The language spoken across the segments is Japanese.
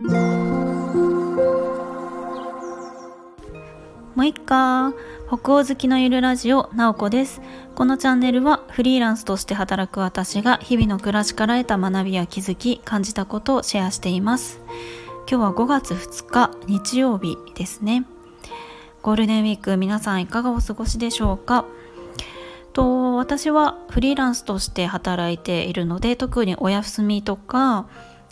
もういっか北欧好きのゆるラジオなおこです。このチャンネルはフリーランスとして働く私が日々の暮らしから得た学びや気づき感じたことをシェアしています。今日は5月2日日曜日ですね。ゴールデンウィーク皆さんいかがお過ごしでしょうか？と私はフリーランスとして働いているので特にお休みとか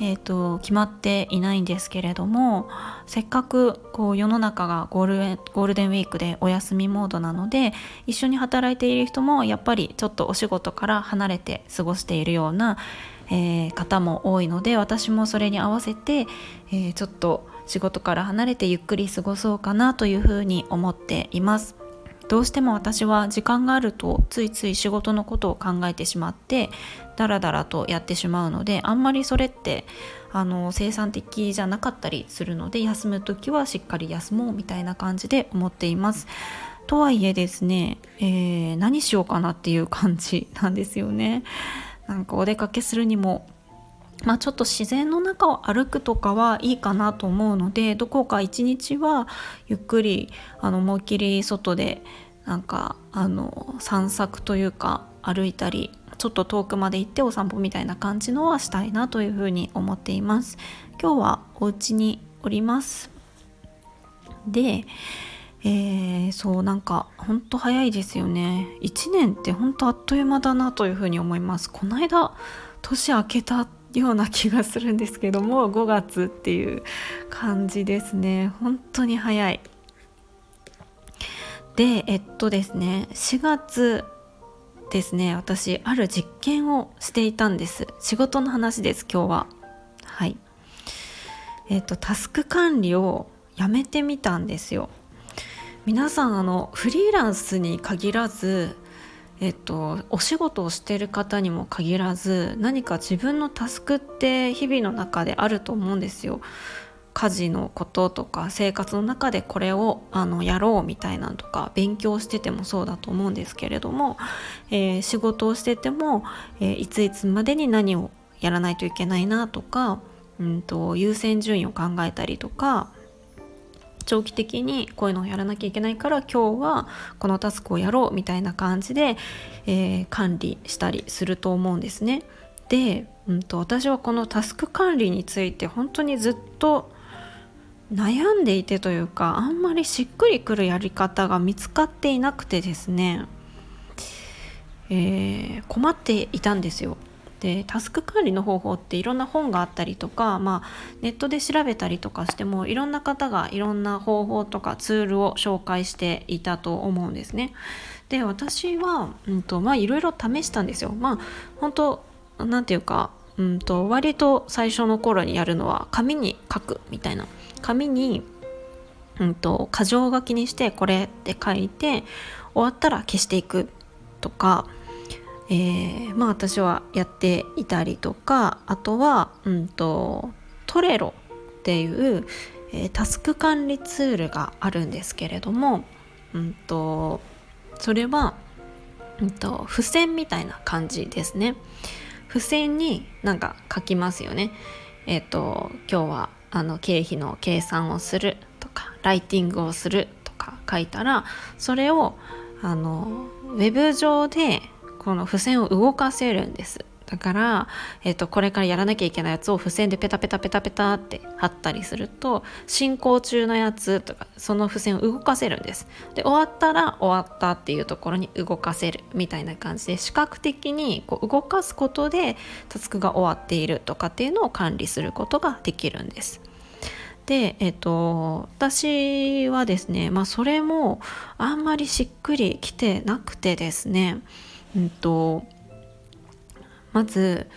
えーと、決まっていないんですけれどもせっかくこう世の中がゴールゴールデンウィークでお休みモードなので一緒に働いている人もやっぱりちょっとお仕事から離れて過ごしているような、えー、方も多いので私もそれに合わせて、えー、ちょっと仕事から離れてゆっくり過ごそうかなというふうに思っています。どうしても私は時間があるとついつい仕事のことを考えてしまってダラダラとやってしまうのであんまりそれってあの生産的じゃなかったりするので休む時はしっかり休もうみたいな感じで思っています。とはいえですね、えー、何しようかなっていう感じなんですよね。なんかお出かけするにもまあ、ちょっと自然の中を歩くとかはいいかなと思うのでどこか一日はゆっくりあの思いっきり外でなんかあの散策というか歩いたりちょっと遠くまで行ってお散歩みたいな感じのはしたいなというふうに思っています。今日はお家におります。でえー、そうなんかほんと早いですよね。1年ってほんとあっという間だなというふうに思います。この間年明けたような気がするんですけども 5月っていう感じですね。本当に早い。でえっとですね4月ですね私ある実験をしていたんです。仕事の話です今日は。はい。えっとタスク管理をやめてみたんですよ。皆さんあのフリーランスに限らずえっと、お仕事をしている方にも限らず何か自分のタスクって日々の中であると思うんですよ。家事のこととか生活の中でこれをあのやろうみたいなとか勉強しててもそうだと思うんですけれども、えー、仕事をしてても、えー、いついつまでに何をやらないといけないなとか、うんと優先順位を考えたりとか長期的にこういうのをやらなきゃいけないから今日はこのタスクをやろうみたいな感じで、えー、管理したりすると思うんですね。で、うんと、私はこのタスク管理について本当にずっと悩んでいてというかあんまりしっくりくるやり方が見つかっていなくてですね、えー、困っていたんですよ。でタスク管理の方法っていろんな本があったりとか、まあ、ネットで調べたりとかしてもいろんな方がいろんな方法とかツールを紹介していたと思うんですね。で私は、うんとまあ、いろいろ試したんですよ。まあ本当なんていうか、うんと、割と最初の頃にやるのは紙に書くみたいな紙に、うんと、箇条書きにしてこれって書いて終わったら消していくとかえー、まあ私はやっていたりとかあとは、うんと、トレロっていう、えー、タスク管理ツールがあるんですけれども、うんと、それは、うんと、付箋みたいな感じですね。付箋になんか書きますよね。えっ、ー、と今日はあの経費の計算をするとかライティングをするとか書いたらそれをあのウェブ上でこの付箋を動かせるんです。だから、えーと、これからやらなきゃいけないやつを付箋でペタペタペタペタって貼ったりすると進行中のやつとかその付箋を動かせるんですで終わったら終わったっていうところに動かせるみたいな感じで視覚的にこう動かすことでタスクが終わっているとかっていうのを管理することができるんですで、えっと、私はですね、まあ、それもあんまりしっくりきてなくてですね、うんと、まず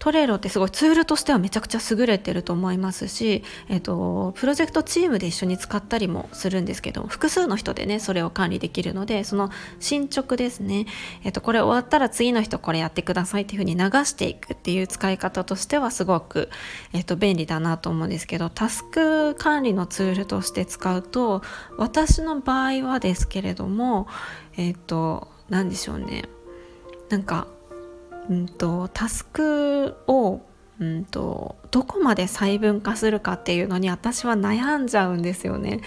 トレロってすごいツールとしてはめちゃくちゃ優れてると思いますし、えっと、プロジェクトチームで一緒に使ったりもするんですけど複数の人でねそれを管理できるのでその進捗ですね、えっと、これ終わったら次の人これやってくださいっていうふうに流していくっていう使い方としてはすごく、えっと、便利だなと思うんですけどタスク管理のツールとして使うと私の場合はですけれどもえっと何でしょうね。なんか、うんと、タスクをうんと、どこまで細分化するかっていうのに私は悩んじゃうんですよね。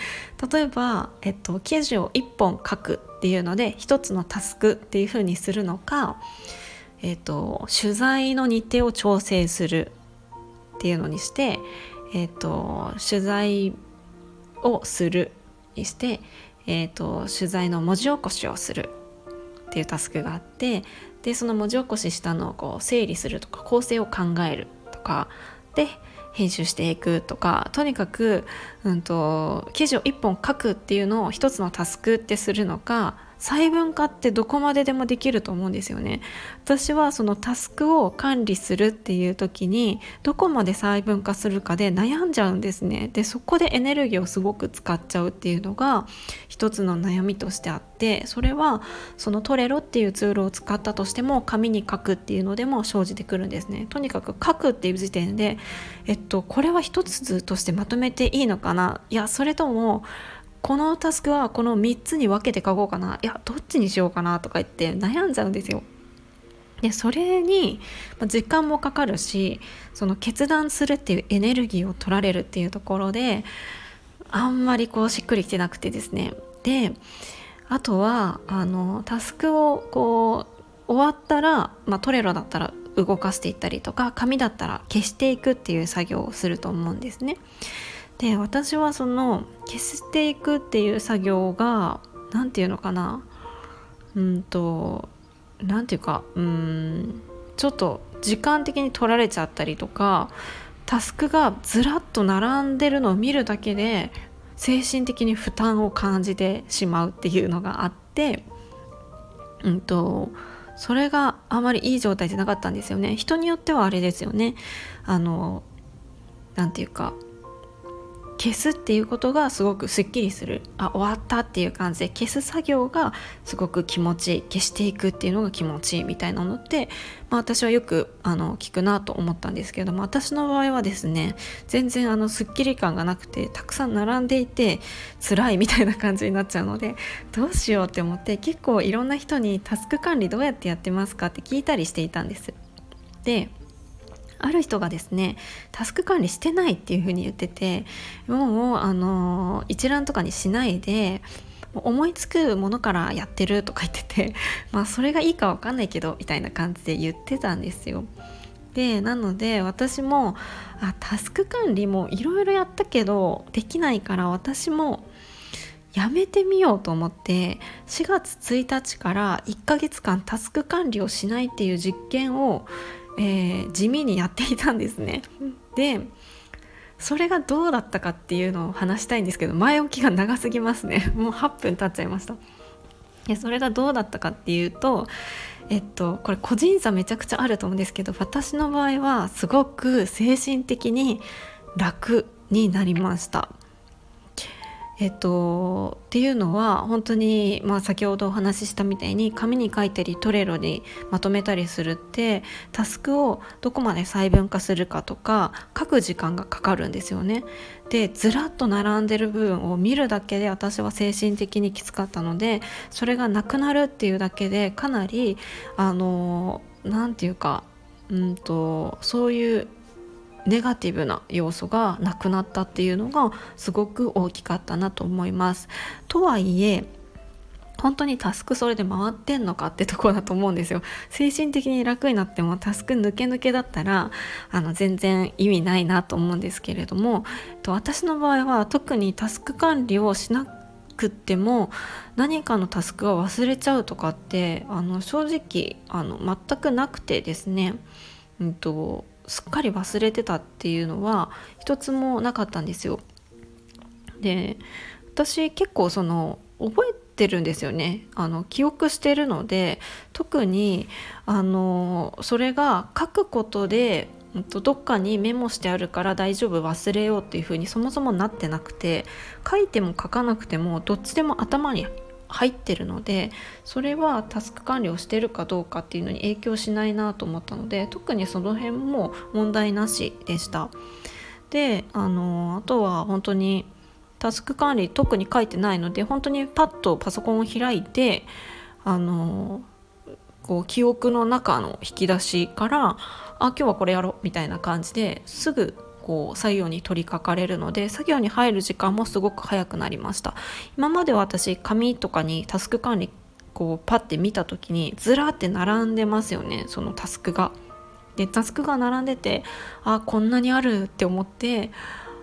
例えば、えっと、記事を1本書くっていうので1つのタスクっていうふうにするのか、えっと、取材の日程を調整するっていうのにして、えっと、取材をするにして、えっと、取材の文字起こしをするっていうタスクがあってでその文字起こししたのをこう整理するとか構成を考えるとかで編集していくとかとにかく、うんと、記事を1本書くっていうのを1つのタスクってするのか細分化ってどこまででもできると思うんですよね。私はそのタスクを管理するっていう時にどこまで細分化するかで悩んじゃうんですね。でそこでエネルギーをすごく使っちゃうっていうのが一つの悩みとしてあってそれはそのトレロっていうツールを使ったとしても紙に書くっていうのでも生じてくるんですね。とにかく書くっていう時点でえっとこれは一つとしてまとめていいのかな？いやそれともこのタスクはこの3つに分けて書こうかないやどっちにしようかなとか言って悩んじゃうんですよ。でそれに時間もかかるしその決断するっていうエネルギーを取られるっていうところであんまりこうしっくりきてなくてですねであとはあのタスクをこう終わったら、まあ、トレロだったら動かしていったりとか紙だったら消していくっていう作業をすると思うんですね。で私はその消していくっていう作業が何て言うのかな？うんと何て言うかうんちょっと時間的に取られちゃったりとかタスクがずらっと並んでるのを見るだけで精神的に負担を感じてしまうっていうのがあってうんとそれがあまりいい状態じゃなかったんですよね。人によってはあれですよね。あの何て言うか消すっていうことがすごくすっきりするあ終わったっていう感じで消す作業がすごく気持ちいい消していくっていうのが気持ちいいみたいなのって、まあ、私はよくあの聞くなと思ったんですけども私の場合はですね全然あのすっきり感がなくてたくさん並んでいて辛いみたいな感じになっちゃうのでどうしようって思って結構いろんな人にタスク管理どうやってやってますかって聞いたりしていたんです。である人がですねタスク管理してないっていうふうに言っててもうあの一覧とかにしないで思いつくものからやってるとか言ってて まあそれがいいかわかんないけどみたいな感じで言ってたんですよ。でなので私もあタスク管理もいろいろやったけどできないから私もやめてみようと思って4月1日から1ヶ月間タスク管理をしないっていう実験をえー、地味にやっていたんですね。でそれがどうだったかっていうのを話したいんですけど前置きが長すぎますね。もう8分経っちゃいました。でそれがどうだったかっていうとえっとこれ個人差めちゃくちゃあると思うんですけど私の場合はすごく精神的に楽になりましたえっと、っていうのは本当に、まあ、先ほどお話ししたみたいに紙に書いたりトレロにまとめたりするってタスクをどこまで細分化するかとか書く時間がかかるんですよね。でずらっと並んでる部分を見るだけで私は精神的にきつかったのでそれがなくなるっていうだけでかなりあの何て言うかうんとそういうネガティブな要素がなくなったっていうのがすごく大きかったなと思います。とはいえ本当にタスクそれで回ってんのかってとこだと思うんですよ精神的に楽になってもタスク抜け抜けだったらあの全然意味ないなと思うんですけれどもと私の場合は特にタスク管理をしなくっても何かのタスクが忘れちゃうとかってあの正直あの全くなくてですね、うんとすっかり忘れてたっていうのは一つもなかったんですよ。で私結構その覚えてるんですよねあの記憶してるので特にあのそれが書くことでどっかにメモしてあるから大丈夫忘れようっていう風にそもそもなってなくて書いても書かなくてもどっちでも頭に入ってるのでそれはタスク管理をしてるかどうかっていうのに影響しないなと思ったので特にその辺も問題なしでした。であのあとは本当にタスク管理特に書いてないので本当にパッとパソコンを開いてあのこう記憶の中の引き出しからあ今日はこれやろうみたいな感じですぐこう作業に取り掛かれるので作業に入る時間もすごく早くなりました今まで私紙とかにタスク管理こうパッて見た時にずらって並んでますよねそのタスクが。でタスクが並んでてあこんなにあるって思って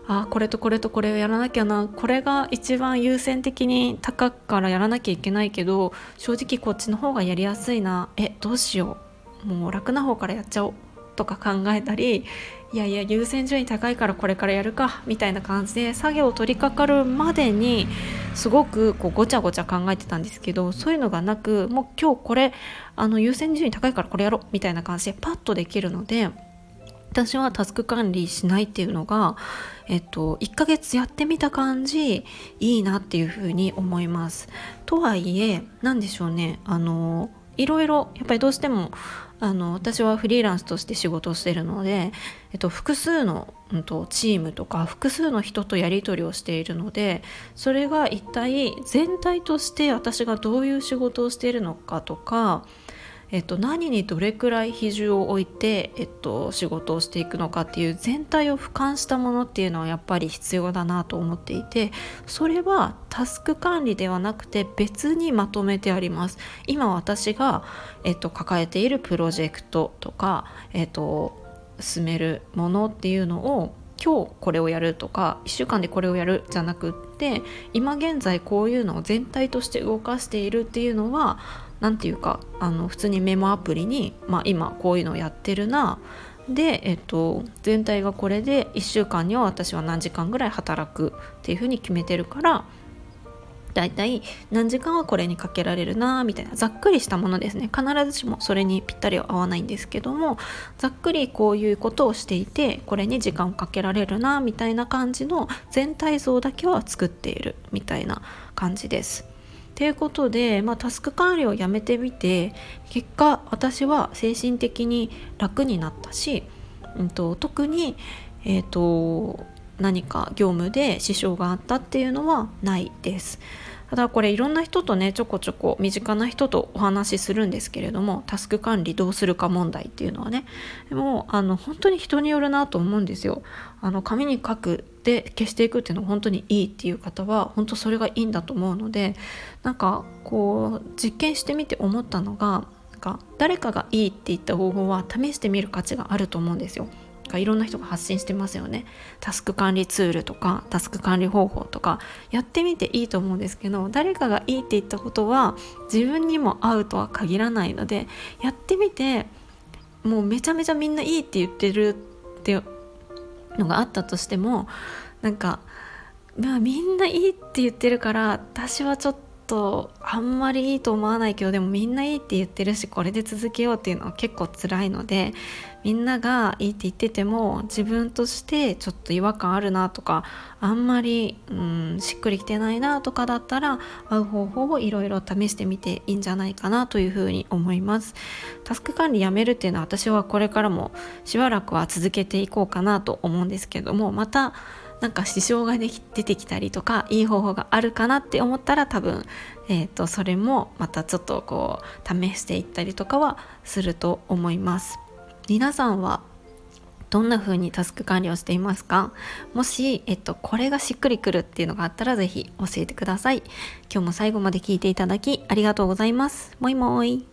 あこれとこれとこれをやらなきゃなこれが一番優先的に高くからやらなきゃいけないけど正直こっちの方がやりやすいなえどうしようもう楽な方からやっちゃおうとか考えたりいやいや優先順位高いからこれからやるかみたいな感じで作業を取り掛かるまでにすごくこうごちゃごちゃ考えてたんですけどそういうのがなくもう今日これあの優先順位高いからこれやろうみたいな感じでパッとできるので私はタスク管理しないっていうのが、えっと、1ヶ月やってみた感じいいなっていうふうに思います。とはいえ何でしょうねあのいろいろやっぱりどうしてもあの私はフリーランスとして仕事をしているので、えっと、複数の、うん、とチームとか複数の人とやり取りをしているのでそれが一体全体として私がどういう仕事をしているのかとかえっと、何にどれくらい比重を置いて、えっと、仕事をしていくのかっていう全体を俯瞰したものっていうのはやっぱり必要だなと思っていてそれはタスク管理ではなくて別にまとめてあります。今私が、えっと、抱えているプロジェクトとか、えっと、進めるものっていうのを今日これをやるとか1週間でこれをやるじゃなくって今現在こういうのを全体として動かしているっていうのは何て言うかあの普通にメモアプリに、まあ、今こういうのをやってるなで、えっと、全体がこれで1週間には私は何時間ぐらい働くっていうふうに決めてるからだいたい何時間はこれにかけられるなみたいなざっくりしたものですね必ずしもそれにぴったりは合わないんですけどもざっくりこういうことをしていてこれに時間をかけられるなみたいな感じの全体像だけは作っているみたいな感じです。ということで、まあ、タスク管理をやめてみて結果私は精神的に楽になったし、うんと、特に、えーと何か業務で支障があったっていうのはないです。ただこれいろんな人とねちょこちょこ身近な人とお話しするんですけれどもタスク管理どうするか問題っていうのはねでもあの本当に人によるなと思うんですよ。あの紙に書くで消していくっていうのは本当にいいっていう方は本当それがいいんだと思うのでなんかこう実験してみて思ったのがなんか誰かがいいって言った方法は試してみる価値があると思うんですよ。かいろんな人が発信してますよねタスク管理ツールとかタスク管理方法とかやってみていいと思うんですけど誰かがいいって言ったことは自分にも合うとは限らないのでやってみてもうめちゃめちゃみんないいって言ってるってのがあったとしてもなんかまあみんないいって言ってるから私はちょっとあんまりいいと思わないけどでもみんないいって言ってるしこれで続けようっていうのは結構辛いのでみんながいいって言ってても自分としてちょっと違和感あるなとかあんまり、うん、しっくりきてないなとかだったら合う方法をいろいろ試してみていいんじゃないかなというふうに思います。タスク管理やめるっていうのは私はこれからもしばらくは続けていこうかなと思うんですけどもまたなんか支障ができ出てきたりとかいい方法があるかなって思ったら多分、えーと、それもまたちょっとこう試していったりとかはすると思います。皆さんはどんな風にタスク管理をしていますか？もし、えっと、これがしっくりくるっていうのがあったら是非教えてください。今日も最後まで聞いていただきありがとうございます。もいもい。